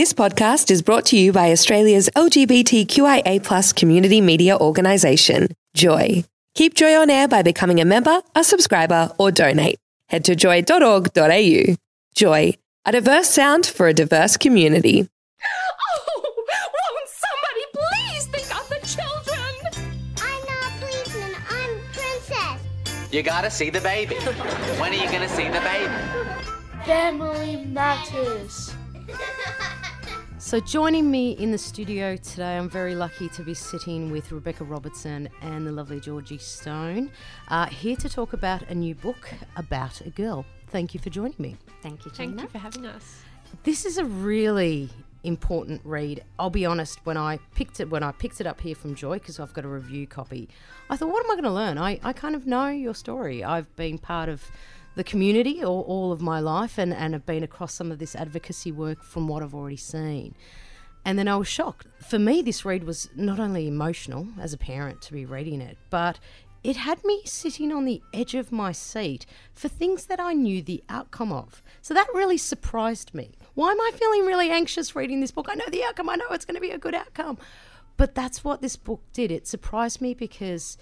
This podcast is brought to you by Australia's LGBTQIA community media organisation, Joy. Keep Joy on air by becoming a member, a subscriber, or donate. Head to joy.org.au. Joy, a diverse sound for a diverse community. Oh, won't somebody please think of the children? I'm not a policeman. I'm princess. You gotta see the baby. When are you gonna see the baby? Family matters. So, joining me in the studio today, I'm very lucky to be sitting with Rebekah Robertson and the lovely Georgie Stone, uh, here to talk about a new book about a girl. Thank you for joining me. Thank you, Thank you for having us. This is a really important read. I'll be honest, when I picked it when I picked it up here from Joy, because I've got a review copy, I thought, what am I going to learn? I, I kind of know your story. I've been part of the community all, all of my life and, and have been across some of this advocacy work from what I've already seen. And then I was shocked. For me, this read was not only emotional as a parent to be reading it, but it had me sitting on the edge of my seat for things that I knew the outcome of. So that really surprised me. Why am I feeling really anxious reading this book? I know the outcome, I know it's going to be a good outcome. But that's what this book did. It surprised me because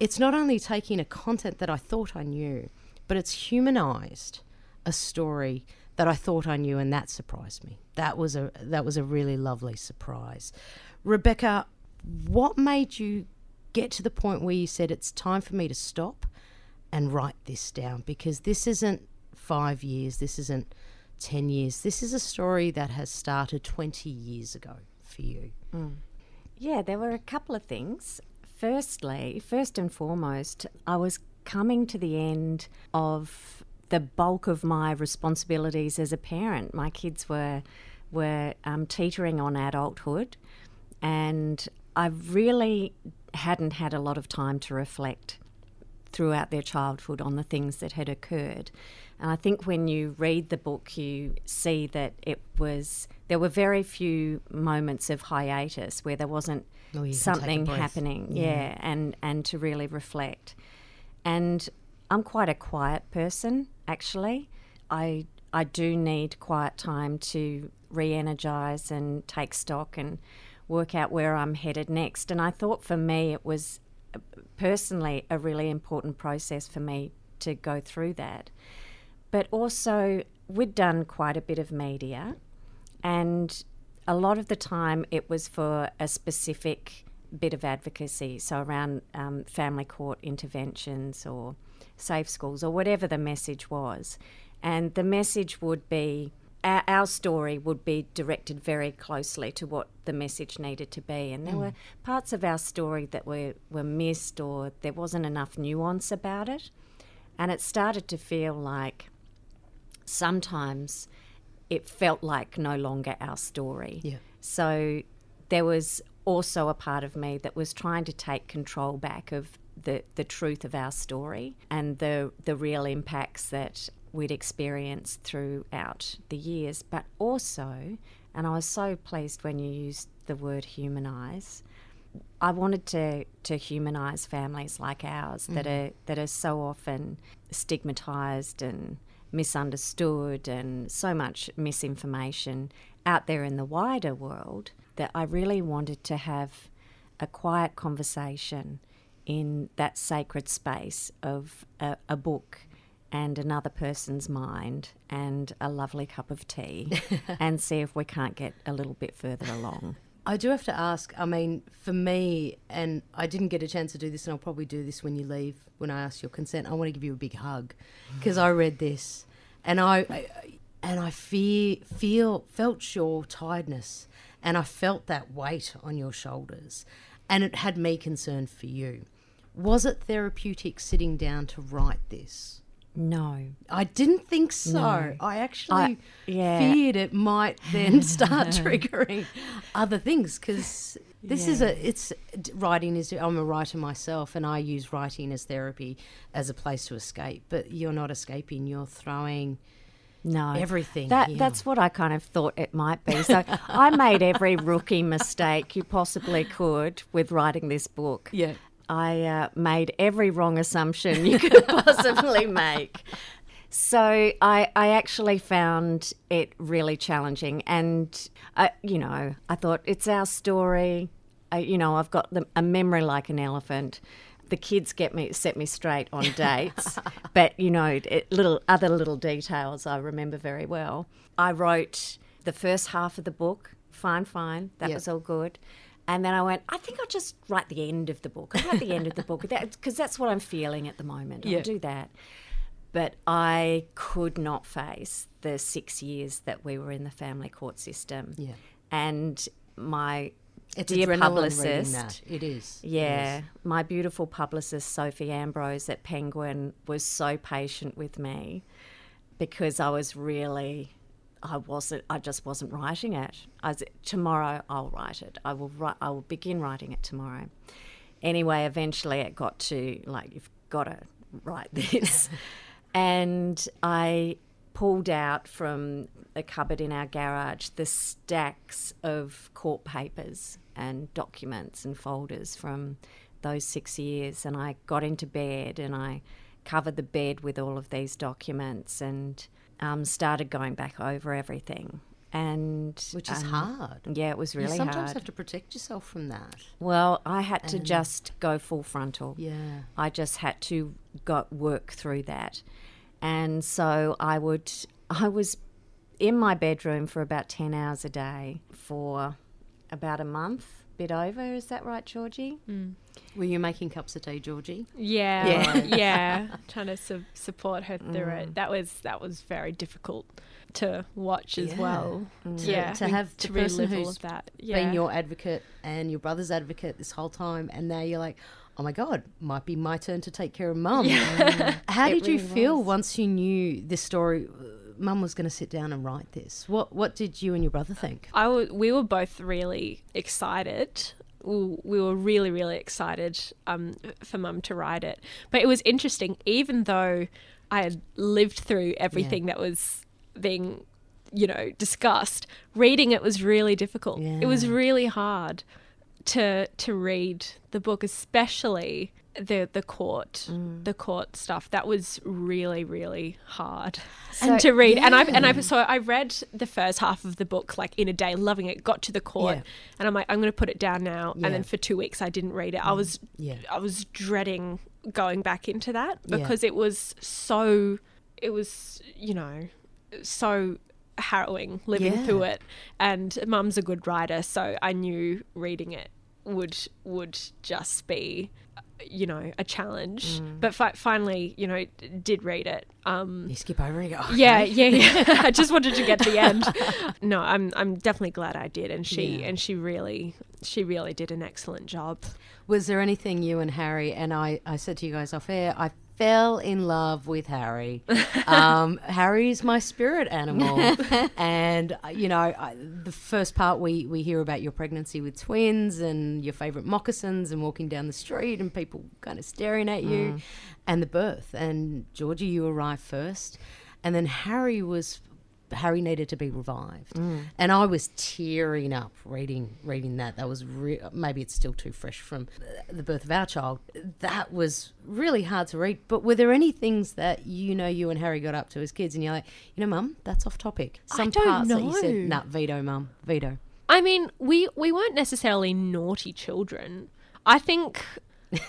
it's not only taking a content that I thought I knew, but it's humanized a story that I thought I knew, and that surprised me. That was a that was a really lovely surprise. Rebekah, what made you get to the point where you said it's time for me to stop and write this down? Because this isn't five years, this isn't ten years. This is a story that has started twenty years ago for you. Mm. Yeah, there were a couple of things. Firstly, first and foremost, I was coming to the end of the bulk of my responsibilities as a parent. My kids were were um, teetering on adulthood, and I really hadn't had a lot of time to reflect throughout their childhood on the things that had occurred. And I think when you read the book, you see that it was, there were very few moments of hiatus where there wasn't Oh, you can take a something happening. Yeah. and, and to really reflect. And I'm quite a quiet person, actually. I, I do need quiet time to re energize and take stock and work out where I'm headed next. And I thought for me, it was personally a really important process for me to go through that. But also, we'd done quite a bit of media, and a lot of the time it was for a specific bit of advocacy, so around um, family court interventions or safe schools or whatever the message was. And the message would be our, our story would be directed very closely to what the message needed to be. And there were parts of our story that were, were missed or there wasn't enough nuance about it. And it started to feel like sometimes it felt like no longer our story. Yeah. So there was also a part of me that was trying to take control back of the, the truth of our story and the the real impacts that we'd experienced throughout the years. But also, and I was so pleased when you used the word humanize. I wanted to to humanize families like ours that mm-hmm. are that are so often stigmatized and misunderstood and so much misinformation out there in the wider world that I really wanted to have a quiet conversation in that sacred space of a, a book and another person's mind and a lovely cup of tea and see if we can't get a little bit further along. I do have to ask. I mean, for me, and I didn't get a chance to do this, and I'll probably do this when you leave. When I ask your consent, I want to give you a big hug mm. because I read this, and I, I and I fear, feel felt your tiredness, and I felt that weight on your shoulders, and it had me concerned for you. Was it therapeutic sitting down to write this? No. I didn't think so. No. I actually I- yeah. feared it might then start triggering other things because this is a it's writing is I'm a writer myself and I use writing as therapy as a place to escape. But you're not escaping. You're throwing No. everything. That yeah. that's what I kind of thought it might be. So I made every rookie mistake you possibly could with writing this book. Yeah. I uh, made every wrong assumption you could possibly make. So I, I actually found it really challenging, and I, you know, I thought it's our story. I, you know, I've got the, a memory like an elephant. The kids get me set me straight on dates, but you know, it, little other little details I remember very well. I wrote the first half of the book, fine, fine, that Yep. was all good. And then I went, I think I'll just write the end of the book. I'll write the end of the book because that's what I'm feeling at the moment. Yeah. I'll do that but I could not face the six years that we were in the family court system. Yeah. And my It's dear publicist, that. It is. Yeah, is. my beautiful publicist Sophie Ambrose at Penguin was so patient with me because I was really. I wasn't. I just wasn't writing it. I was, tomorrow I'll write it. I will write. I will begin writing it tomorrow. Anyway, eventually it got to like you've got to write this, and I pulled out from a cupboard in our garage the stacks of court papers and documents and folders from those six years, and I got into bed and I covered the bed with all of these documents and um, started going back over everything. And Which is um, hard. Yeah, it was really hard. you sometimes hard. have to protect yourself from that. Well, I had to just go full frontal. Yeah. I just had to go work through that. And so I would I was in my bedroom for about 10 hours a day for about a month, bit over, is that right, Georgie? Hmm. Were you making cups of tea, Georgie? Yeah, Yeah. yeah, Trying to su- support her through it. Mm. That was that was very difficult to watch as Yeah. well. Mm. To- yeah, to we- have to the relive all of that. Yeah, Been your advocate and your brother's advocate this whole time, and now you're like, oh my god, might be my turn to take care of mum. How did you feel once you knew this story? uh, Mum was going to sit down and write this. What What did you and your brother think? I w- we were both really excited. We we were really, really excited um, for Mum to write it. But it was interesting, even though I had lived through everything that was being, you know, discussed. Reading it was really difficult. It was really hard to to read the book, especially the the court mm. the court stuff. That was really, really hard and to read. And I've and I've so I read the first half of the book like in a day, loving it. Got to the court, Yeah. and I'm like, I'm going to put it down now. Yeah. And then for two weeks, I didn't read it. I mm. was Yeah. I was dreading going back into that Yeah. because it was so it was you know so harrowing living Yeah. through it and mum's a good writer so i knew reading it would would just be you know a challenge Mm. but fi- finally you know did read it um You skip over it. and yeah, yeah, yeah. I just wanted to get the end. No, I'm I'm definitely glad I did, and she Yeah. and she really she really did an excellent job. Was there anything you and Harry and I? I said to you guys off air. I fell in love with Harry. Um, Harry is my spirit animal, and uh, you know, I, the first part we we hear about your pregnancy with twins and your favorite moccasins and walking down the street and people kind of staring at you, and the birth. And Georgie, you arrived first, and then Harry was. Harry needed to be revived, mm. and I was tearing up reading reading that. That was re- maybe it's still too fresh from the birth of our child. That was really hard to read. But were there any things that you know you and Harry got up to as kids, and you're like, you know, Mum, that's off topic. Some don't parts that you said, know. nah, veto, Mum, veto. I mean, we we weren't necessarily naughty children. I think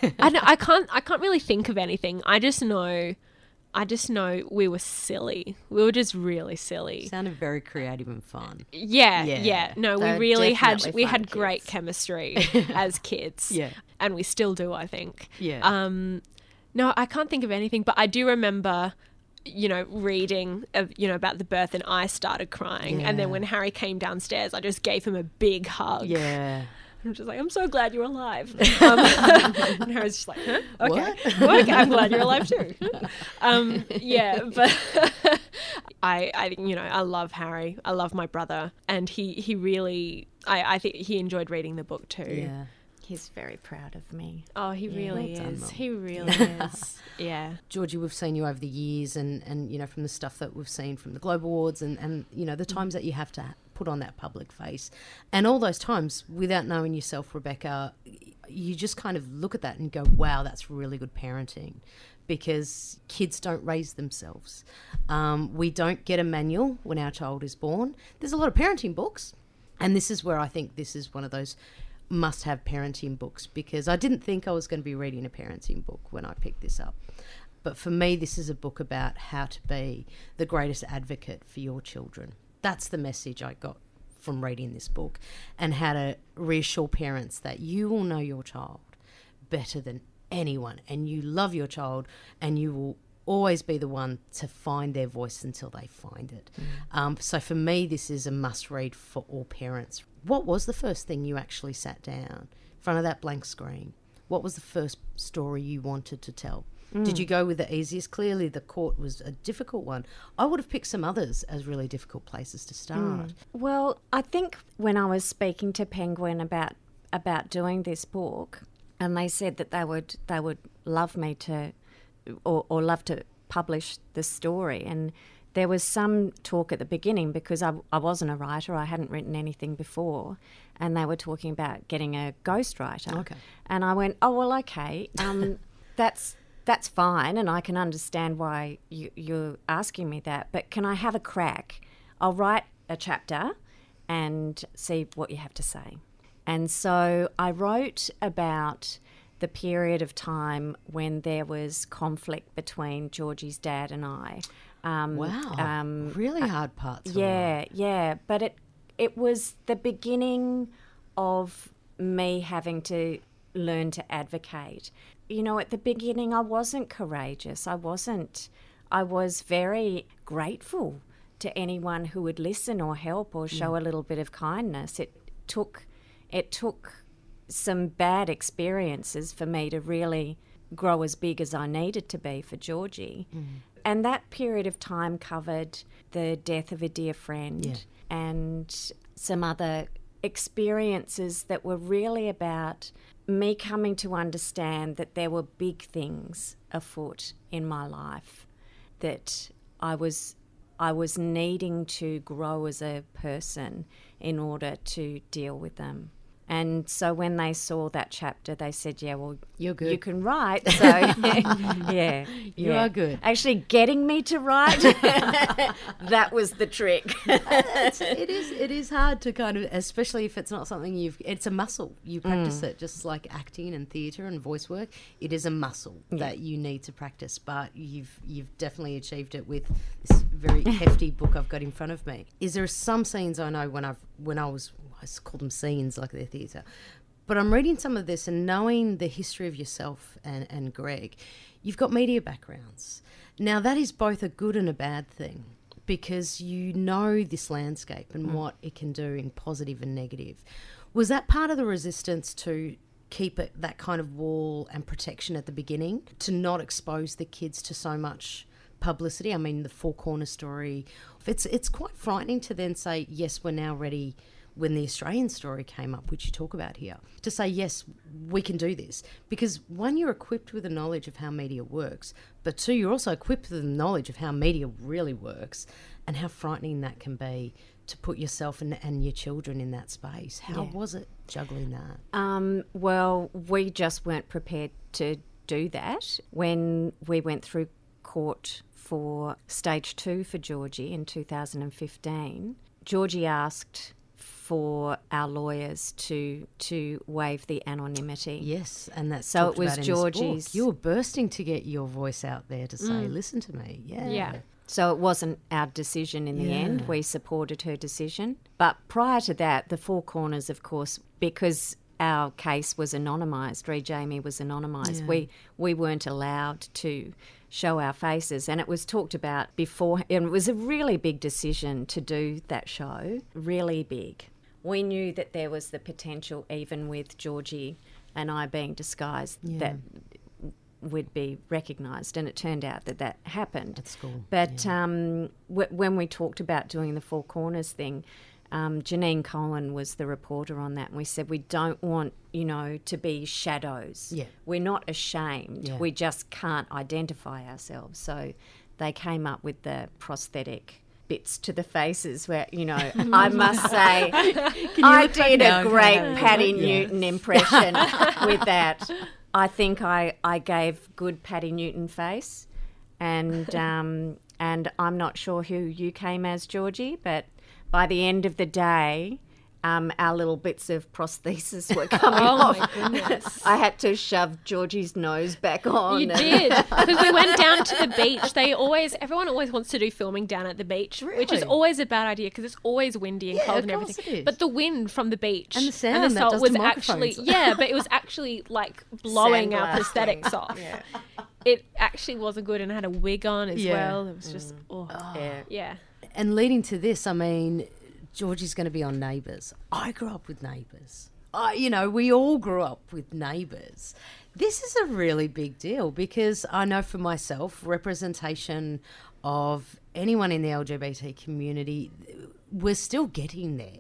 I, I can't I can't really think of anything. I just know I just know we were silly. We were just really silly. Sounded very creative and fun. Yeah, Yeah. yeah. No, we They're really had we had great chemistry as kids. Yeah. And we still do, I think. Yeah. Um no, I can't think of anything, but I do remember you know, reading, of, you know, about the birth, and I started crying. And then when Harry came downstairs, I just gave him a big hug. Yeah. I'm just like, I'm so glad you're alive. Um, and Harry's just like, huh? Okay. What? okay, I'm glad you're alive too. um, yeah, but I, I, you know, I love Harry. I love my brother, and he, he really, I, I think he enjoyed reading the book too. Yeah. He's very proud of me. Oh, he really well is. He really is. Yeah. Georgie, we've seen you over the years, and, and you know from the stuff that we've seen from the Globe Awards, and, and you know the times that you have to put on that public face, and all those times without knowing yourself, Rebekah, you just kind of look at that and go, "Wow, that's really good parenting," because kids don't raise themselves. Um, we don't get a manual when our child is born. There's a lot of parenting books, and this is where I think this is one of those must have parenting books because I didn't think I was going to be reading a parenting book when I picked this up. But for me, this is a book about how to be the greatest advocate for your children. That's the message I got from reading this book, and how to reassure parents that you will know your child better than anyone, and you love your child, and you will always be the one to find their voice until they find it. Um, so for me, this is a must read for all parents. What was the first thing you actually sat down in front of that blank screen? What was the first story you wanted to tell? Did you go with the easiest? Clearly, the court was a difficult one. I would have picked some others as really difficult places to start. Well, I think when I was speaking to Penguin about about doing this book, and they said that they would they would love me to, or, or love to publish the story, and there was some talk at the beginning because I, I wasn't a writer, I hadn't written anything before, and they were talking about getting a ghostwriter. Okay. and I went, oh well, okay, um, that's that's fine, and I can understand why you, you're asking me that. But can I have a crack? I'll write a chapter and see what you have to say. And so I wrote about the period of time when there was conflict between Georgie's dad and I. Um, Wow, um, really hard parts. Yeah, yeah, but it it was the beginning of me having to learn to advocate. You know, at the beginning I wasn't courageous. I wasn't I was very grateful to anyone who would listen or help or show mm. a little bit of kindness. It took it took some bad experiences for me to really grow as big as I needed to be for Georgie. Mm. And that period of time covered the death of a dear friend and some other experiences that were really about me coming to understand that there were big things afoot in my life that I was I was needing to grow as a person in order to deal with them. And so when they saw that chapter, they said, "Yeah, well, You're good. You can write." So yeah, You yeah. are good. Actually, getting me to write that was the trick. It is it is hard to kind of especially if it's not something you've it's a muscle you mm. practice it just like acting and theatre and voice work it is a muscle that you need to practice but you've you've definitely achieved it with this very hefty book I've got in front of me is there some scenes I know when I've when I was I call them scenes like they're theatre but I'm reading some of this and knowing the history of yourself and, and Greg, you've got media backgrounds. Now, that is both a good and a bad thing because you know this landscape and mm. what it can do in positive and negative. Was that part of the resistance to keep it that kind of wall and protection at the beginning to not expose the kids to so much publicity? I mean, the Four Corner story. It's it's quite frightening to then say, yes, we're now ready when the Australian story came up, which you talk about here, to say, yes, we can do this. Because one, you're equipped with the knowledge of how media works, but two, you're also equipped with the knowledge of how media really works and how frightening that can be to put yourself and, and your children in that space. How was it juggling that? Um, well, we just weren't prepared to do that when we went through court for stage two for Georgie in 2015. Georgie asked for our lawyers to to waive the anonymity. Yes, and that's So it was about in this book. Georgie's- You were bursting to get your voice out there to say, mm. "Listen to me." Yeah, Yeah. So it wasn't our decision in the end. We supported her decision. But prior to that, the Four Corners, of course, because our case was anonymised, Re Jamie was anonymised, we, we weren't allowed to show our faces. And it was talked about before, and it was a really big decision to do that show, really big. We knew that there was the potential, even with Georgie and I being disguised, that would be recognised, and it turned out that that happened at school, But um, w- when we talked about doing the Four Corners thing, um, Janine Cohen was the reporter on that, and we said we don't want you know to be shadows. Yeah. we're not ashamed. Yeah. We just can't identify ourselves. So they came up with the prosthetic. Bits to the faces, where you know, I must say, I did a great Patti. Newton impression with that. I think I, I gave good Patti Newton face, and um, and I'm not sure who you came as, Georgie, but by the end of the day, um, our little bits of prosthesis were coming Oh off. my goodness. I had to shove Georgie's nose back on. You did because we went down to the beach. They always, everyone always wants to do filming down at the beach, which is always a bad idea because it's always windy and Yeah, cold and everything. But the wind from the beach And the sound that salt was actually yeah, but it was actually like blowing our prosthetics off. It actually wasn't good and I had a wig on as Yeah. well. It was just oh, Yeah. yeah. And leading to this, I mean, Georgie's going to be on Neighbours. I grew up with Neighbours. I, you know, we all grew up with Neighbours. This is a really big deal because I know for myself, representation of anyone in the LGBT community, we're still getting there.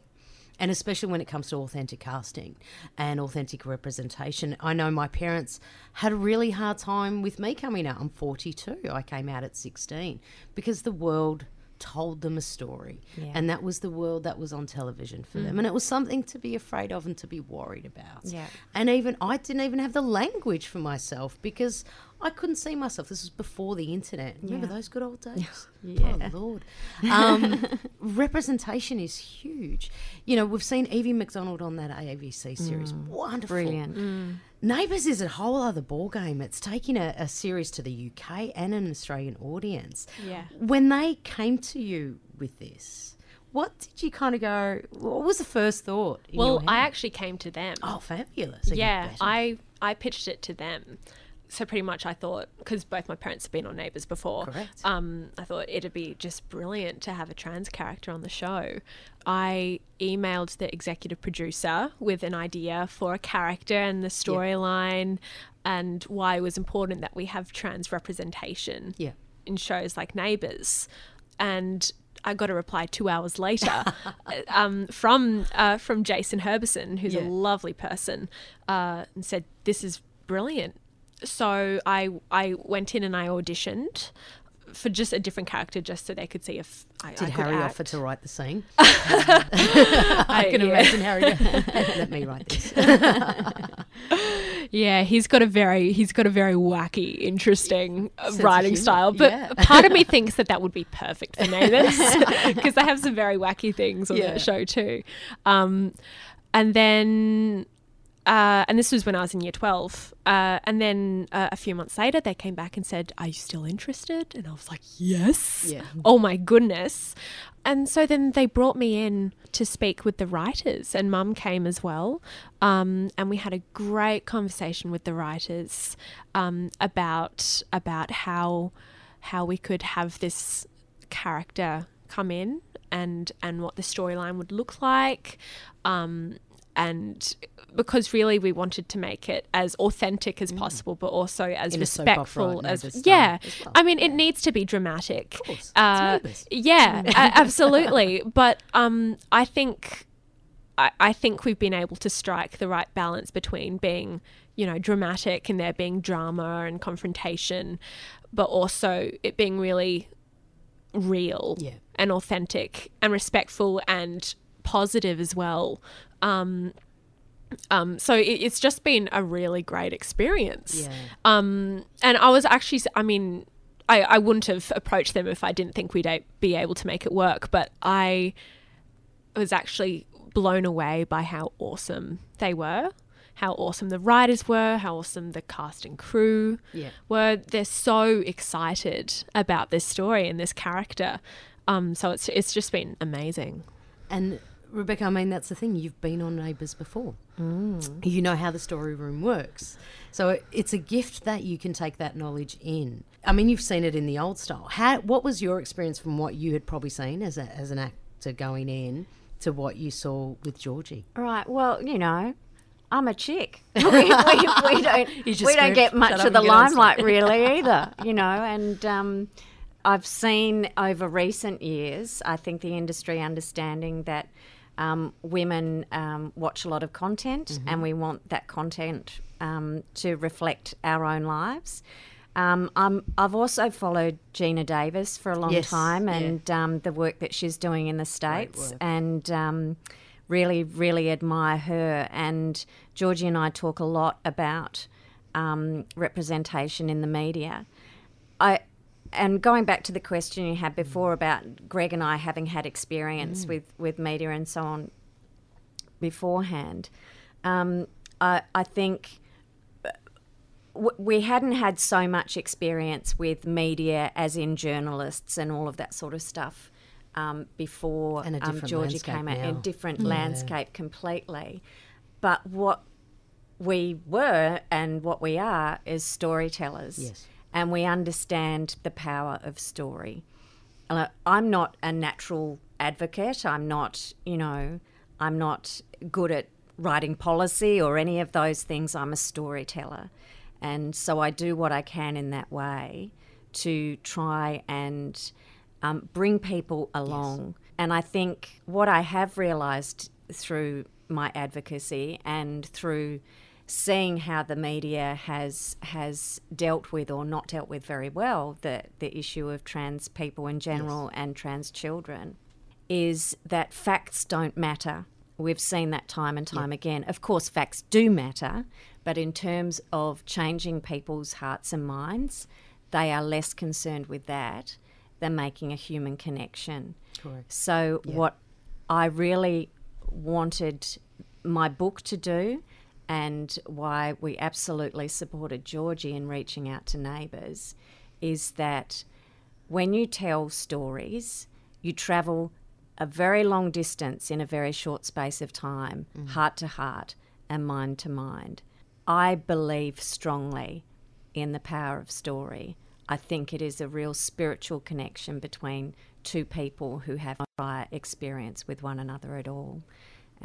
And especially when it comes to authentic casting and authentic representation. I know my parents had a really hard time with me coming out. I'm 42. I came out at 16 because the world told them a story. And that was the world that was on television for them. Mm. And it was something to be afraid of and to be worried about. Yeah. And even I didn't even have the language for myself because I couldn't see myself. This was before the internet. Remember those good old days? yeah. Oh, Lord. Um, representation is huge. You know, we've seen Evie Macdonald on that ABC series. Mm. Wonderful. Brilliant. Mm. Neighbours is a whole other ballgame. It's taking a, a series to the UK and an Australian audience. Yeah. When they came to you with this, what did you kind of go? What was the first thought? in Well, I actually came to them. oh fabulous. Even yeah. I I pitched it to them. So pretty much, I thought because both my parents have been on Neighbours before. Correct. Um, I thought it'd be just brilliant to have a trans character on the show. I emailed the executive producer with an idea for a character and the storyline, and why it was important that we have trans representation Yeah. in shows like Neighbours, and I got a reply two hours later um, from uh, from Jason Herbison, who's Yeah. a lovely person, uh, and said this is brilliant. So I I went in and I auditioned for just a different character, just so they could see if I, Did I could Harry act. offer to write the scene? I can yeah. imagine Harry. Let me write this. Yeah, he's got a very he's got a very wacky, interesting uh, Sense writing style. But yeah. part of me thinks that that would be perfect for Neighbours because they have some very wacky things on Yeah. that show too. Um, and then. Uh, and this was when I was in year 12. Uh, and then uh, a few months later, they came back and said, Are you still interested? And I was like, Yes. Yeah. Oh my goodness. And so then they brought me in to speak with the writers, and mum came as well. Um, and we had a great conversation with the writers um, about about how how we could have this character come in and and what the storyline would look like. Um, and because really we wanted to make it as authentic as possible, but also as Mm. In a soap opera respectful as Neighbours yeah. as well. I mean, it needs to be dramatic. course. Uh, yeah, a- absolutely. But um, I think I, I think we've been able to strike the right balance between being, you know, dramatic and there being drama and confrontation, but also it being really real Yeah. and authentic and respectful and positive as well. Um, um, so it, it's just been a really great experience. Yeah. Um, and I was actually, I mean, I, I wouldn't have approached them if I didn't think we'd a- be able to make it work, but I was actually blown away by how awesome they were, how awesome the writers were, how awesome the cast and crew Yeah. were. They're so excited about this story and this character. Um, so it's it's just been amazing. And Rebekah, I mean, that's the thing. You've been on Neighbours before. You know how the story room works. So it's a gift that you can take that knowledge in. I mean, you've seen it in the old style. How, what was your experience from what you had probably seen as, a, as an actor going in to what you saw with Georgie? Right. Well, you know, I'm a chick. we, we, we don't we don't get much of the get on stage." limelight really either. You know, and um, I've seen over recent years, I think the industry understanding that um, women um, watch a lot of content, Mm-hmm. and we want that content um, to reflect our own lives. Um, I'm, I've also followed Geena Davis for a long Yes, time, yeah. and um, the work that she's doing in the states, and um, really, really admire her. And Georgie and I talk a lot about um, representation in the media. I and going back to the question you had before about Greg and I having had experience with, with media and so on beforehand, um, I, I think w- we hadn't had so much experience with media, as in journalists and all of that sort of stuff, um, before um, landscape came out. A now. different landscape completely. But what we were and what we are is storytellers. Yes. And we understand the power of story. I'm not a natural advocate. I'm not, you know, I'm not good at writing policy or any of those things. I'm a storyteller. And so I do what I can in that way to try and um, bring people along. And I think what I have realised through my advocacy and through seeing how the media has has dealt with or not dealt with very well the the issue of trans people in general and trans children is that facts don't matter. We've seen that time and time again. Of course, facts do matter, but in terms of changing people's hearts and minds, they are less concerned with that than making a human connection. Correct. So, what I really wanted my book to do, and why we absolutely supported Georgie in reaching out to neighbours, is that when you tell stories, you travel a very long distance in a very short space of time, mm. heart to heart and mind to mind. I believe strongly in the power of story. I think it is a real spiritual connection between two people who have prior experience with one another at all.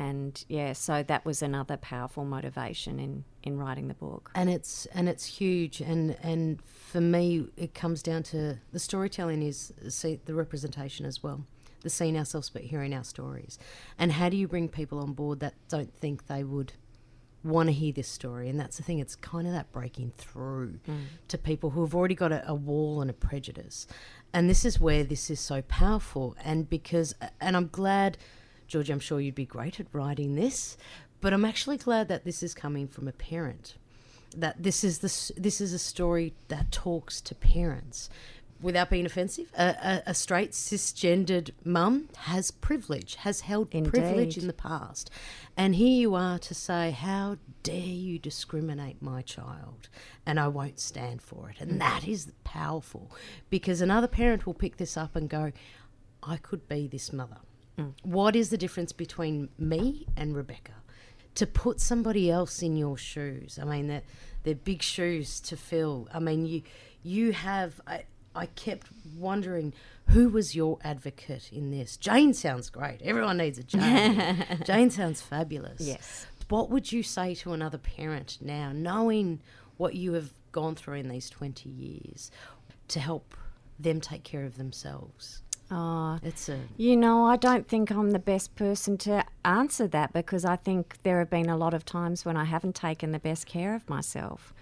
And yeah, so that was another powerful motivation in, in writing the book. and it's and it's huge. And and for me it comes down to the storytelling is see the representation as well. The seeing ourselves but hearing our stories. And how do you bring people on board that don't think they would want to hear this story? And that's the thing it's kind of that breaking through mm. to people who have already got a, a wall and a prejudice. And this is where this is so powerful. And because and i'm glad george i'm sure you'd be great at writing this but i'm actually glad that this is coming from a parent that this is the s- this is a story that talks to parents. Without being offensive a, a, a straight cisgendered mum has privilege has held privilege in the past. And here you are to say how dare you discriminate my child? And i won't stand for it. And that is powerful because another parent will pick this up and go i could be this mother Mm. what is the difference between me and rebekah to put somebody else in your shoes. I mean, they're, they're big shoes to fill. I mean, you you have. I, I kept wondering who was your advocate in this. Jane sounds great. Everyone needs a Jane. Jane sounds fabulous. Yes. What would you say to another parent now, knowing what you have gone through in these twenty years, to help them take care of themselves? Oh, It's a You know, I don't think I'm the best person to answer that because I think there have been a lot of times when I haven't taken the best care of myself.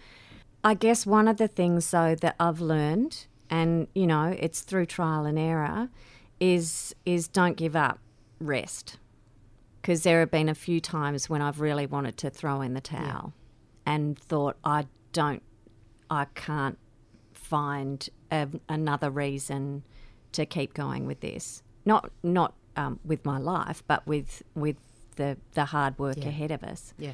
I guess one of the things, though, that I've learned, and you know, it's through trial and error, is is don't give up, rest, because there have been a few times when I've really wanted to throw in the towel, and thought I don't, I can't find a, another reason to keep going with this. Not not um, with my life, but with with the the hard work ahead of us. yeah.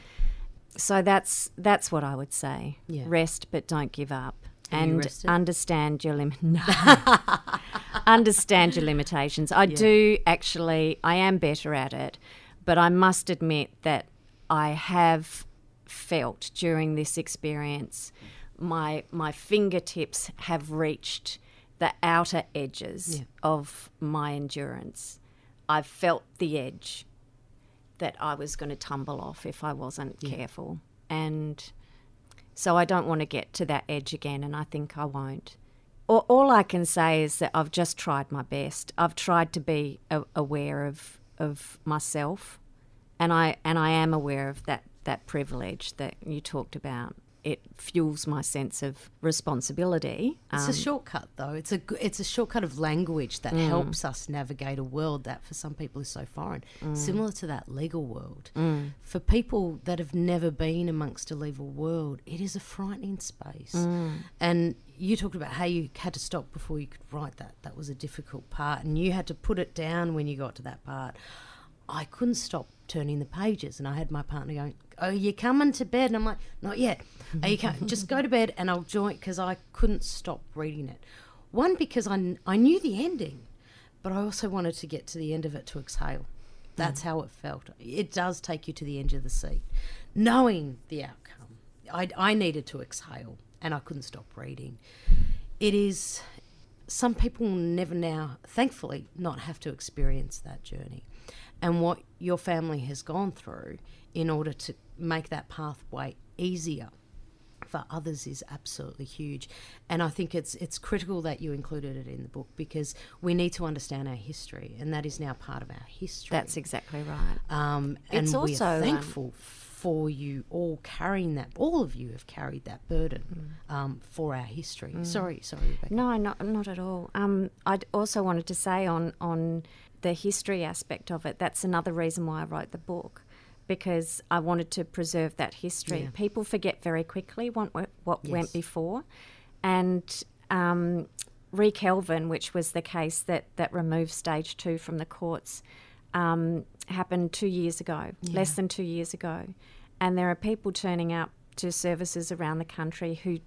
So that's that's what I would say. Yeah. Rest, but don't give up, you and rested? understand your lim- no. understand your limitations. I do actually. I am better at it, but I must admit that I have felt during this experience my my fingertips have reached the outer edges Yeah. of my endurance. I've felt the edge that I was going to tumble off if I wasn't careful. And so I don't want to get to that edge again, and I think I won't. All, all I can say is that I've just tried my best. I've tried to be a- aware of of myself, and I and I am aware of that that privilege that you talked about. It fuels my sense of responsibility. It's Um, a shortcut, though. It's a it's a shortcut of language that Mm. helps us navigate a world that, for some people, is so foreign, Mm. similar to that legal world. For people that have never been amongst a legal world, it is a frightening space. Mm. And you talked about how you had to stop before you could write that. That was a difficult part, and you had to put it down when you got to that part. I couldn't stop turning the pages, and I had my partner going, "Oh, you coming to bed?" And I'm like, "Not yet. Are you just go to bed, and I'll join." Because I couldn't stop reading it. One because I, I knew the ending, but I also wanted to get to the end of it to exhale. That's how it felt. It does take you to the edge of the seat, knowing the outcome. I, I needed to exhale, and I couldn't stop reading. It is some people will never now, thankfully, not have to experience that journey. And what your family has gone through in order to make that pathway easier for others is absolutely huge. And I think it's it's critical that you included it in the book because we need to understand our history, and that is now part of our history. That's exactly right. Um, and It's we also, are um, thankful for you all carrying that. All of you have carried that burden Mm. um, for our history. Sorry, sorry, Rebekah. No, not not at all. Um, I also wanted to say on on the history aspect of it. That's another reason why I wrote the book, because I wanted to preserve that history. Yeah. People forget very quickly what what, Yes. went before, and um, Re Kelvin, which was the case that that removed stage two from the courts, um, happened two years ago, less than two years ago, and there are people turning up to services around the country who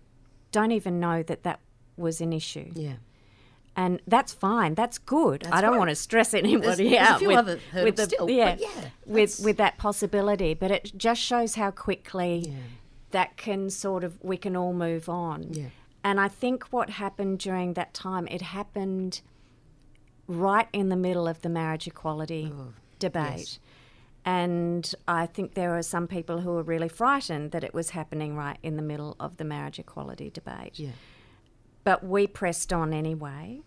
don't even know that that was an issue. Yeah. And that's fine. That's good. I don't right. want to stress anybody there's out with, with the still, yeah, yeah, with with that possibility. But it just shows how quickly Yeah. that can sort of we can all move on. Yeah. And I think what happened during that time, it happened right in the middle of the marriage equality debate. Oh, yes. And I think there were some people who were really frightened that it was happening right in the middle of the marriage equality debate Yeah. but we pressed on anyway.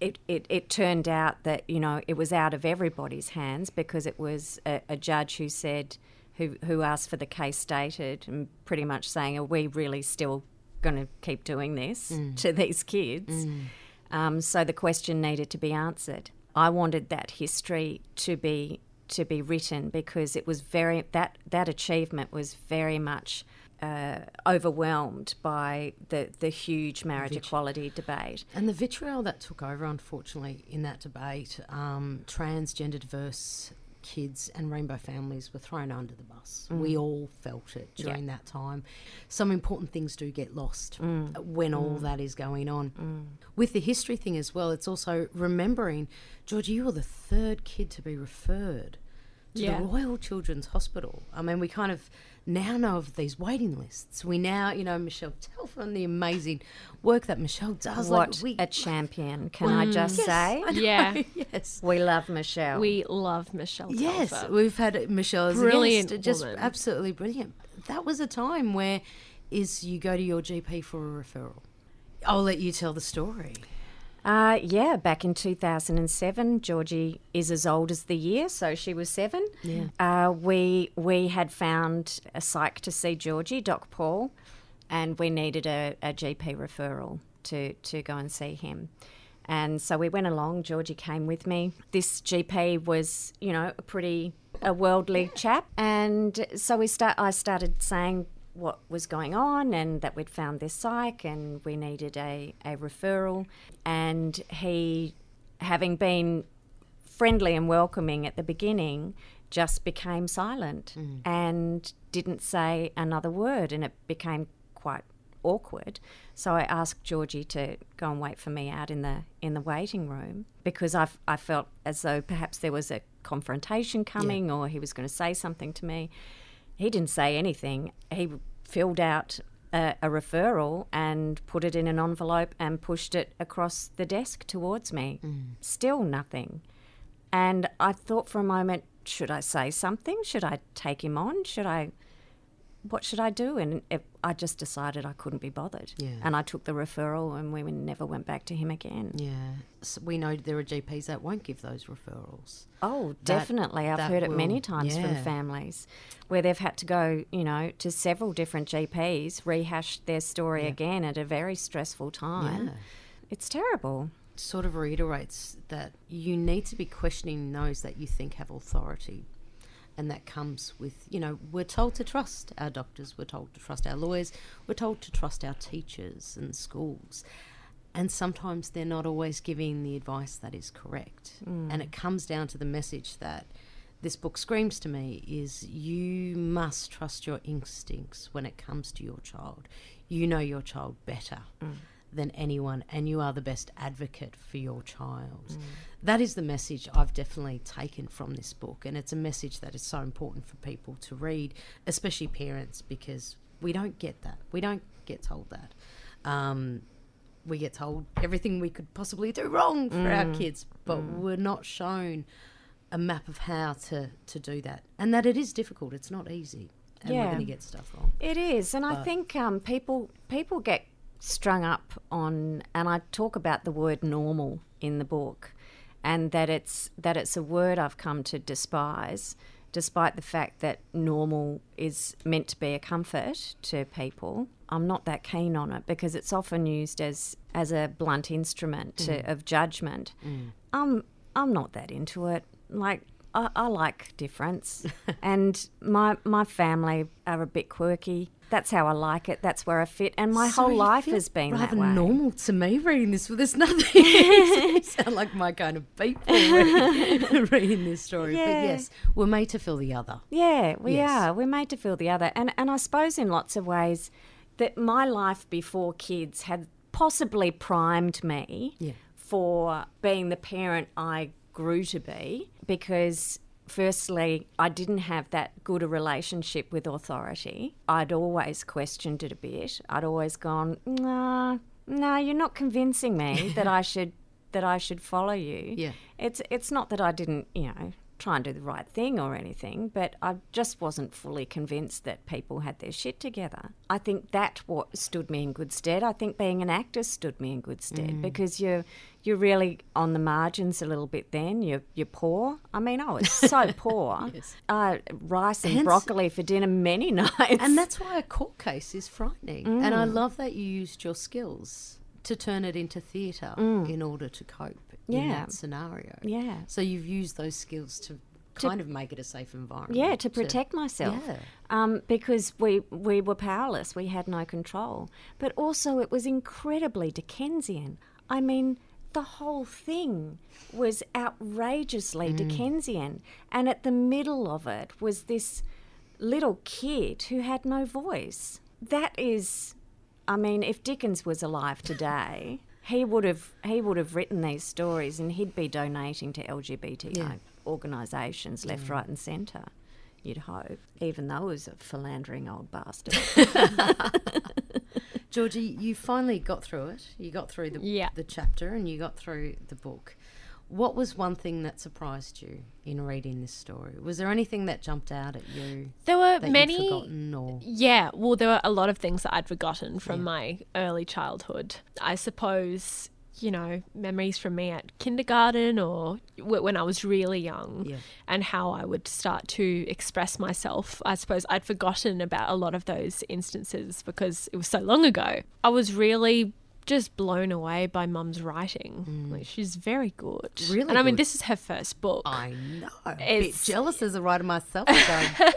It, it, it turned out that you know it was out of everybody's hands because it was a, a judge who said who who asked for the case stated and pretty much saying are we really still going to keep doing this to these kids? Um, so the question needed to be answered. I wanted that history to be to be written because it was very that that achievement was very much uh, overwhelmed by the the huge marriage equality debate. And the vitriol that took over, unfortunately, in that debate, um, transgender diverse kids and rainbow families were thrown under the bus. We all felt it during that time. Some important things do get lost when all that is going on. With the history thing as well, it's also remembering, George, you were the third kid to be referred to Yeah. the Royal Children's Hospital. I mean, we kind of now know of these waiting lists. We now, you know, Michelle Telfer, the amazing work that Michelle does. What like we, a champion! Can I mm. just Yes, say I Yeah. yes. we love Michelle. We love Michelle. Telfer. Yes, we've had Michelle as a Brilliant guest, just woman. absolutely brilliant. That was a time where is you go to your GP for a referral. I'll let you tell the story. Uh, yeah, back in 2007, Georgie is as old as the year, so she was seven. Yeah. Uh, we we had found a psych to see Georgie, Doc Paul, and we needed a, a GP referral to, to go and see him. And so we went along. Georgie came with me. This GP was, you know, a pretty a worldly chap, and so we start. I started saying what was going on and that we'd found this psych and we needed a, a referral. And he, having been friendly and welcoming at the beginning, just became silent mm. and didn't say another word, and it became quite awkward. So I asked Georgie to go and wait for me out in the in the waiting room because I, I felt as though perhaps there was a confrontation coming or he was going to say something to me. He didn't say anything. He filled out a, a referral and put it in an envelope and pushed it across the desk towards me. Mm. Still nothing. And I thought for a moment, should I say something? Should I take him on? Should I what should I do? And it, I just decided I couldn't be bothered. Yeah. And I took the referral, and we never went back to him again. Yeah. So we know there are GPs that won't give those referrals. Oh, That- definitely. I've that heard it many will- times from families where they've had to go, you know, to several different GPs, rehash their story again at a very stressful time. Yeah. It's terrible. Sort of reiterates that you need to be questioning those that you think have authority. And that comes with, you know, we're told to trust our doctors, we're told to trust our lawyers, we're told to trust our teachers and schools. And sometimes they're not always giving the advice that is correct. Mm. And it comes down to the message that this book screams to me is you must trust your instincts when it comes to your child. You know your child better mm. Than anyone, and you are the best advocate for your child. That is the message I've definitely taken from this book, and it's a message that is so important for people to read, especially parents, because we don't get that. We don't get told that. Um, we get told everything we could possibly do wrong for our kids, but we're not shown a map of how to, to do that. And that it is difficult, it's not easy. And we're going to get stuff wrong. It is, and I think um, people people get strung up on, and I talk about the word normal in the book, and that it's that it's a word I've come to despise, despite the fact that normal is meant to be a comfort to people. I'm not that keen on it because it's often used as as a blunt instrument to, mm. of judgment. Mm. I'm I'm not that into it. Like I, I like difference, and my my family are a bit quirky. That's how I like it. That's where I fit, and my Sorry, whole life has been rather that way. normal to me reading this. There's nothing. you sound like my kind of people reading, reading this story. But yes, we're made to feel the other. Yeah, we Yes. are. We're made to feel the other, and and I suppose in lots of ways that my life before kids had possibly primed me Yeah. for being the parent I grew to be because. Firstly, I didn't have that good a relationship with authority. I'd always questioned it a bit. I'd always gone, nah, no, you're not convincing me that I should that I should follow you. Yeah. It's it's not that I didn't, you know, try and do the right thing or anything, but I just wasn't fully convinced that people had their shit together. I think that what stood me in good stead. I think being an actor stood me in good stead mm. because you're you're really on the margins a little bit then. You're you're poor. I mean, I was so poor. Yes. Uh, rice and Hence- broccoli for dinner many nights. And that's why a court case is frightening. And I love that you used your skills to turn it into theatre in order to cope in Yeah. that scenario. Yeah. So you've used those skills to kind of make it a safe environment. Yeah, to protect myself. Yeah. Um, because we we were powerless. We had no control. But also it was incredibly Dickensian. I mean, the whole thing was outrageously mm. Dickensian. And at the middle of it was this little kid who had no voice. That is I mean, if Dickens was alive today, he would have he would have written these stories and he'd be donating to LGBT Yeah. organisations left, right, and centre. You'd hope, even though he was a philandering old bastard. Georgie, you finally got through it. You got through the Yeah. the chapter and you got through the book. What was one thing that surprised you in reading this story? Was there anything that jumped out at you There were that you'd many. forgotten or Yeah, well, there were a lot of things that I'd forgotten from my early childhood. I suppose, you know, memories from me at kindergarten or w- when I was really young Yeah. and how I would start to express myself. I suppose I'd forgotten about a lot of those instances because it was so long ago. I was really just blown away by mum's writing. Mm. Like, she's very good. Really And I mean, good. this is her first book. I know. A bit It's- jealous as a writer myself. Going, what?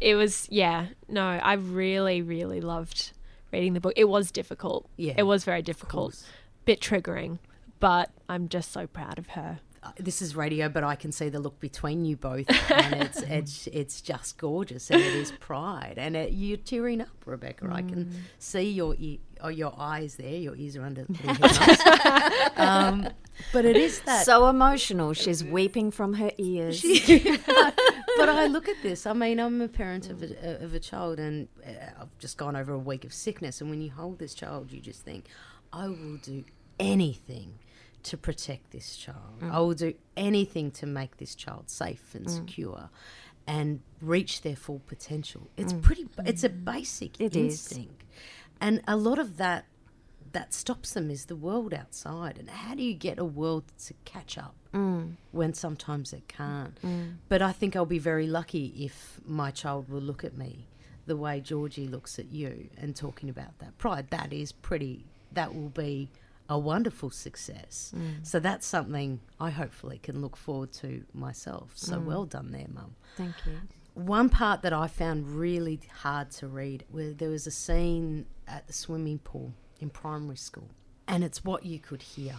it was yeah no i really really loved reading the book it was difficult Yeah, it was very difficult. Bit triggering but i'm just so proud of her Uh, this is radio, but I can see the look between you both, and it's it's it's just gorgeous, and it is pride, and it, you're tearing up, Rebekah. I can see your e- oh, your eyes there, your ears are under the um, but it is that. so emotional, she's weeping from her ears. but I look at this. I mean, I'm a parent of a, of a child, and uh, I've just gone over a week of sickness. And when you hold this child, you just think, I will do anything to protect this child. Mm. I will do anything to make this child safe and mm. secure. and reach their full potential. It's mm. pretty. It's a basic It is. instinct, and a lot of that that stops them is the world outside. And how do you get a world to catch up when sometimes it can't? But I think I'll be very lucky if my child will look at me the way Georgie looks at you and talking about that pride. That is pretty. That will be a wonderful success. Mm. So that's something I hopefully can look forward to myself. So mm. well done there, Mum. Thank you. One part that I found really hard to read where there was a scene at the swimming pool in primary school, and it's what you could hear.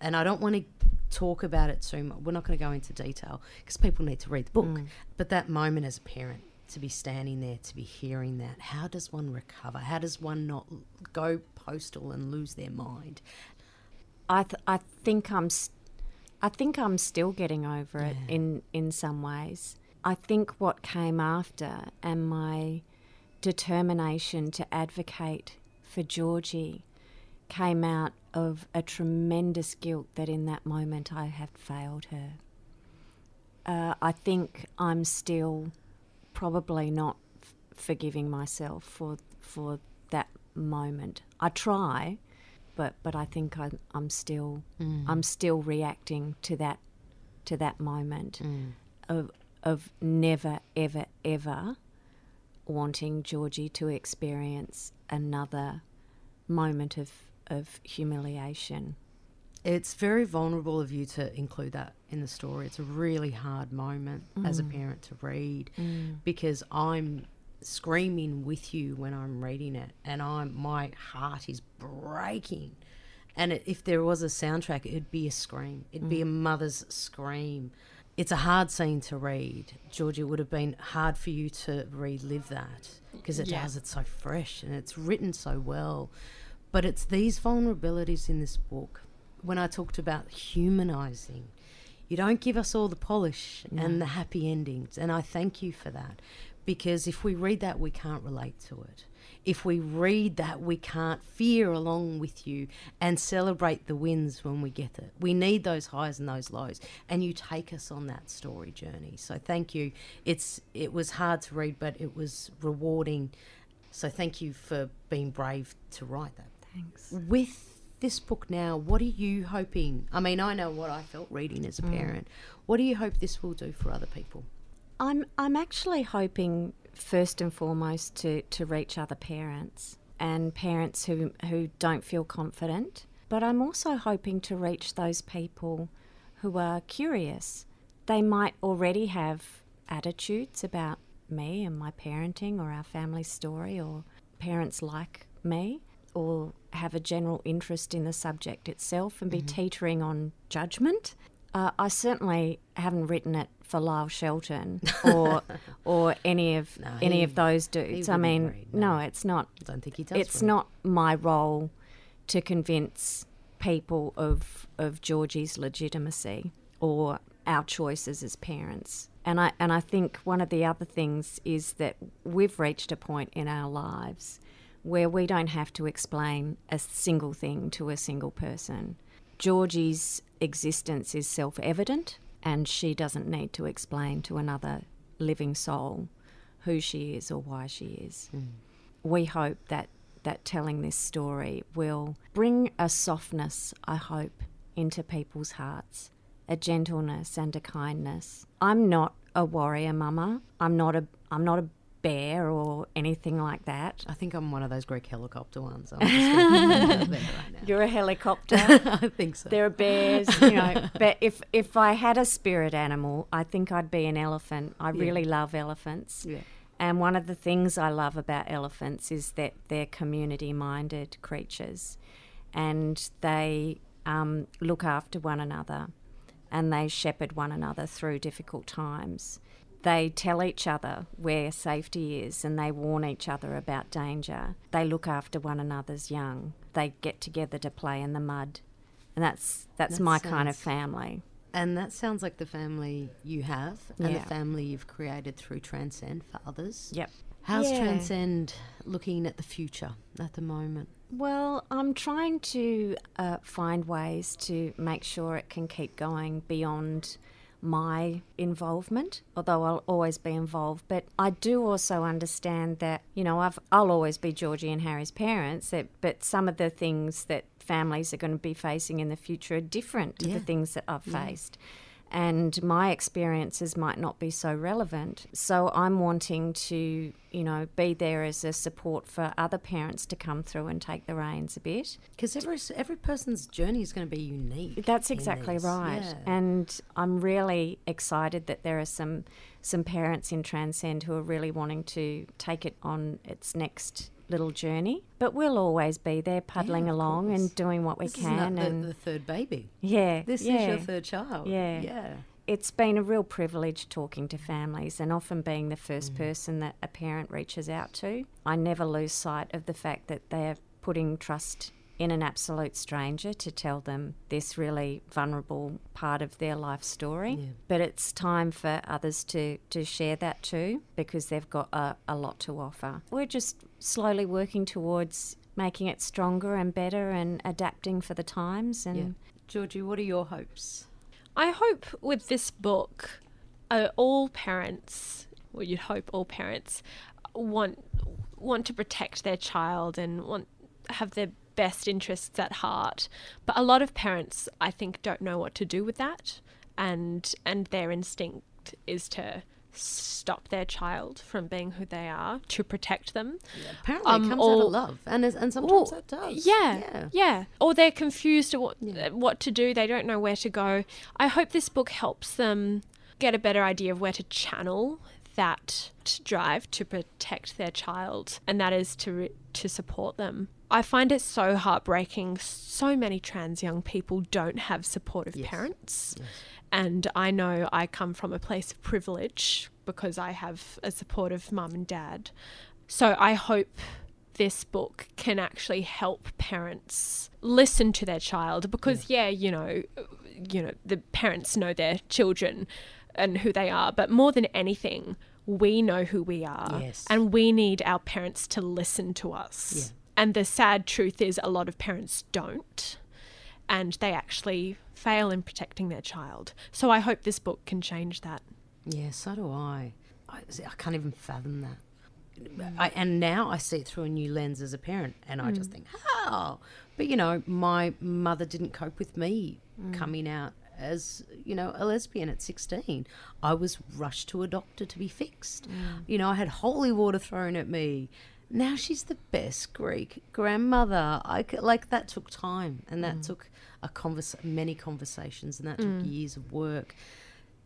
And I don't want to talk about it too much. We're not going to go into detail because people need to read the book. Mm. But that moment as a parent, to be standing there, to be hearing that, how does one recover? How does one not go postal and lose their mind? I th- I think I'm s- I think I'm still getting over it in in some ways. I think what came after and my determination to advocate for Georgie came out of a tremendous guilt that in that moment I had failed her. Uh, I think I'm still probably not f- forgiving myself for for moment. I try, but but I think I'm I'm still mm. I'm still reacting to that to that moment mm. of of never ever ever wanting Georgie to experience another moment of of humiliation. It's very vulnerable of you to include that in the story. It's a really hard moment as a mm. parent to read because I'm screaming with you when I'm reading it, and I'm my heart is breaking. And it, if there was a soundtrack, it'd be a scream. It'd be a mm. mother's scream. It's a hard scene to read, Georgia. It would have been hard for you to relive that because it does. It's so fresh and it's written so well. But it's these vulnerabilities in this book. When I talked about humanizing, you don't give us all the polish and mm. the happy endings. And I thank you for that. Because if we read that, we can't relate to it. If we read that, we can't fear along with you and celebrate the wins when we get it. We need those highs and those lows. And you take us on that story journey. So thank you. It's it was hard to read, but it was rewarding. So thank you for being brave to write that. Thanks. With this book now, what are you hoping? I mean, I know what I felt reading as a mm. parent. What do you hope this will do for other people? I'm I'm actually hoping first and foremost to, to reach other parents and parents who who don't feel confident. But I'm also hoping to reach those people who are curious. They might already have attitudes about me and my parenting or our family story or parents like me or have a general interest in the subject itself and be mm-hmm. teetering on judgment. Uh, I certainly haven't written it for Lyle Shelton or or any of any he- of those dudes. I mean, read, no. no. it's not. I don't think he does. It's not my role to convince people of of Georgie's legitimacy or our choices as parents. And I and I think one of the other things is that we've reached a point in our lives where we don't have to explain a single thing to a single person. Georgie's existence is self-evident and she doesn't need to explain to another living soul who she is or why she is hmm. we hope that that telling this story will bring a softness, I hope, into people's hearts, a gentleness and a kindness. I'm not a warrior mama. I'm not a I'm not a bear or anything like that. I think I'm one of those Greek helicopter ones. I'm just gonna put it out there right now. You're a helicopter. I think so. there are bears, you know. But if if I had a spirit animal, I think I'd be an elephant. I really love elephants. Yeah. And one of the things I love about elephants is that they're community minded creatures and they um, look after one another and they shepherd one another through difficult times. They tell each other where safety is and they warn each other about danger. They look after one another's young. They get together to play in the mud. And that's that's That my kind of family. And that sounds like the family you have and Yeah. the family you've created through Transcend for others. Yep. How's Yeah. Transcend looking at the future at the moment? Well, I'm trying to uh, find ways to make sure it can keep going beyond my involvement, although I'll always be involved. But I do also understand that, you know, I've, I'll always be Georgie and Harry's parents, that, but some of the things that families are going to be facing in the future are different to the things that I've faced. And my experiences might not be so relevant. So I'm wanting to, you know, be there as a support for other parents to come through and take the reins a bit. Because every every person's journey is going to be unique. That's exactly right. Yeah. And I'm really excited that there are some some parents in Transcend who are really wanting to take it on its next little journey. But we'll always be there paddling of along course. and doing what we This is can not the, and the third baby. yeah. This yeah. is your third child. Yeah. Yeah. It's been a real privilege talking to families and often being the first Mm. person that a parent reaches out to. I never lose sight of the fact that they're putting trust in an absolute stranger to tell them this really vulnerable part of their life story. But it's time for others to, to share that too because they've got a, a lot to offer. We're just slowly working towards making it stronger and better and adapting for the times and Yeah. Georgie, what are your hopes? I hope with this book, uh, all parents, well, you'd hope all parents want want to protect their child and want have their best interests at heart. But a lot of parents, I think, don't know what to do with that, and and their instinct is to stop their child from being who they are to protect them. Apparently, Um, it comes out of love, and and sometimes it does. Yeah, yeah. yeah, Or they're confused at what what to do. They don't know where to go. I hope this book helps them get a better idea of where to channel that drive to protect their child, and that is to re- to support them. I find it so heartbreaking. So many trans young people don't have supportive parents. And I know I come from a place of privilege because I have a supportive mum and dad. So I hope this book can actually help parents listen to their child because yeah, you know, you know, the parents know their children and who they are, but more than anything, we know who we are Yes. and we need our parents to listen to us. And the sad truth is a lot of parents don't and they actually fail in protecting their child. So I hope this book can change that. Yeah, so do I. I, I can't even fathom that. I, and now I see it through a new lens as a parent, and I just mm. think, oh, But you know, my mother didn't cope with me mm. coming out as you know a lesbian at 16 i was rushed to a doctor to be fixed mm. you know i had holy water thrown at me now she's the best greek grandmother i c- like that took time and that mm. took a convers- many conversations and that took mm. years of work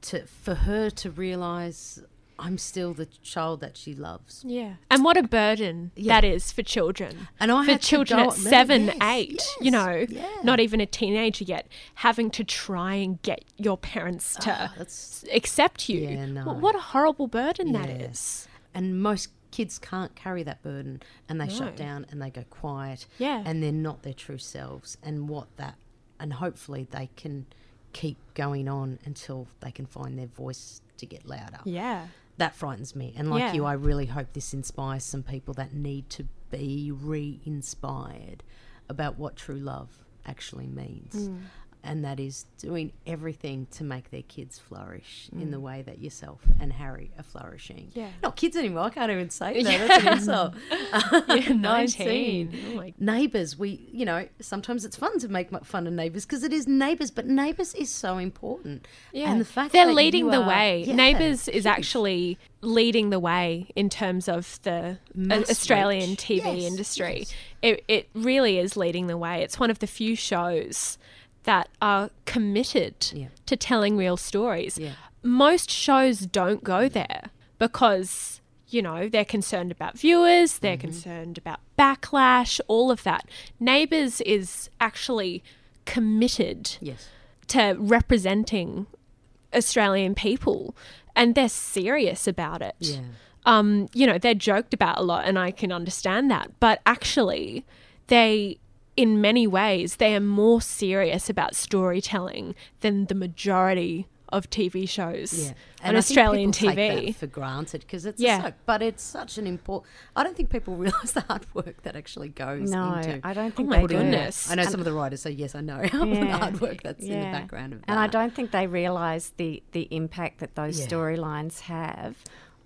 to for her to realize I'm still the child that she loves. Yeah. And what a burden Yeah. that is for children. And I for had to children go- at seven, yes, eight, you know, yeah. not even a teenager yet, having to try and get your parents to ah, that's accept you. Yeah, no. Wh- What a horrible burden that Yeah. is. and most kids can't carry that burden and they No. shut down and they go quiet. Yeah. And they're not their true selves and what that and hopefully they can keep going on until they can find their voice to get louder. Yeah. That frightens me. And like Yeah. you, I really hope this inspires some people that need to be re inspired about what true love actually means. Mm. And that is doing everything to make their kids flourish in the way that yourself and Harry are flourishing. Mm. Yeah. Not kids anymore. I can't even say that. That's an insult. Yeah, 19. Oh Neighbours, we, you know, sometimes it's fun to make fun of neighbours because it is neighbours, but neighbours is so important. Yeah. And the fact they're leading the are- way. Yeah, Neighbours is actually leading the way in terms of the uh, Mass Australian reach. TV Yes, industry. yes. It it really is leading the way. It's one of the few shows that are committed Yeah. to telling real stories. Yeah. Most shows don't go there because you know they're concerned about viewers, they're Mm-hmm. concerned about backlash, all of that. Neighbours is actually committed Yes. to representing Australian people and they're serious about it. Yeah. Um, you know, they're joked about a lot and I can understand that, but actually they in many ways they are more serious about storytelling than the majority of TV shows Yeah, on and I think Australian people TV. take that for granted because it's Yeah. yeah. So, but it's such an important. I don't think people realise the hard work that actually goes No, into. I don't think oh my they putting do. it- goodness. I know And- some of the writers say yes, I know how the hard work that's in the background of that. And I don't think they realise the the impact that those Yeah. storylines have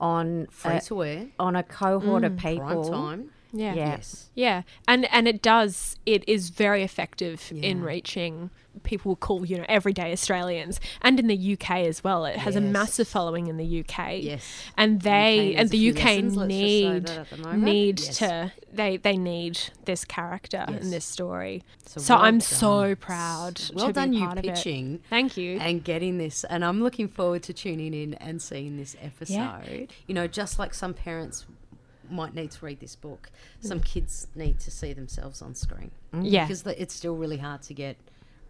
on uh, free a, to wear on a cohort of mm. prime people. Time. Yeah. Yeah. Yes, Yeah, and and it does. It is very effective in reaching people we call you know everyday Australians, and in the UK as well. It has a massive following in the UK. Yes. and they UK and the UK lessons, let's need the need Yes. to they they need this character Yes. in this story. So So, well I'm done. so proud. Well to done, be you part of it. pitching. Thank you. and getting this. And I'm looking forward to tuning in and seeing this episode. You know, just like some parents might need to read this book, some kids need to see themselves on screen. Yeah. Because it's still really hard to get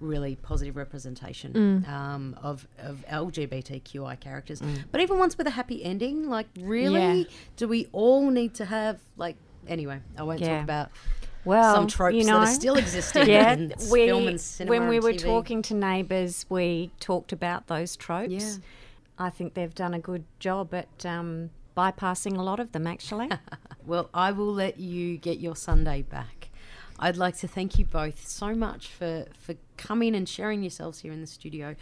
really positive representation Mm. um, of, of LGBTQI characters. But even ones with a happy ending, like, really? Yeah. Do we all need to have, like, anyway, I won't Yeah. talk about Well, some tropes you know, that are still existing yeah, in we, film and cinema when we and were TV. talking to neighbours, we talked about those tropes. Yeah. I think they've done a good job at um, bypassing a lot of them, actually. Well, I will let you get your Sunday back. I'd like to thank you both so much for, for coming and sharing yourselves here in the studio,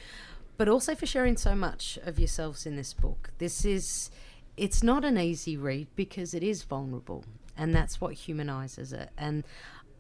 but also for sharing so much of yourselves in this book. This is, it's not an easy read because it is vulnerable, and that's what humanizes it. And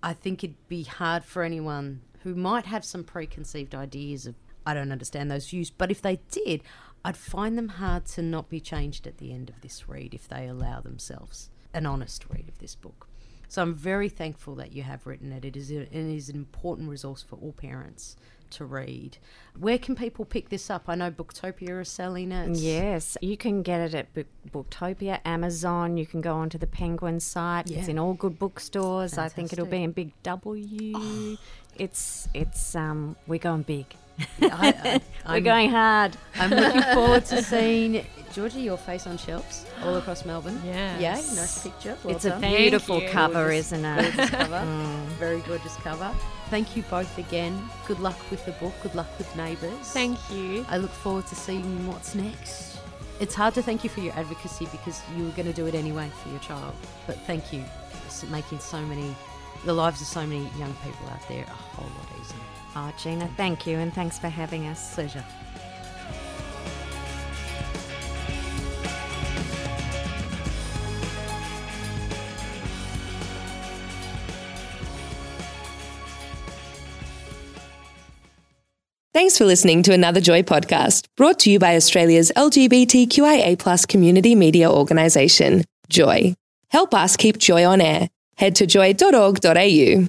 I think it'd be hard for anyone who might have some preconceived ideas of, I don't understand those views, but if they did, I'd find them hard to not be changed at the end of this read if they allow themselves an honest read of this book. So I'm very thankful that you have written it. It is, a, it is an important resource for all parents to read. Where can people pick this up? I know Booktopia is selling it. yes, you can get it at Book- Booktopia, Amazon. You can go onto the Penguin site. Yeah. It's in all good bookstores. I think it'll be in Big W. It's it's um we're going big. I, We're going hard. I'm looking forward to seeing Georgie your face on shelves all across Melbourne. Yes. Yeah, nice picture. Well it's a done. Thank beautiful you. cover, Gorgeous- isn't it? gorgeous cover. Mm. Very gorgeous cover. Thank you both again. Good luck with the book. Good luck with Neighbours. Thank you. I look forward to seeing what's next. It's hard to thank you for your advocacy because you were going to do it anyway for your child. But thank you for making so many, the lives of so many young people out there a whole lot easier. Oh, Geena, thank you, and thanks for having us. Pleasure. Thanks for listening to another Joy podcast brought to you by Australia's LGBTQIA community media organisation, Joy. Help us keep Joy on air. Head to joy.org.au.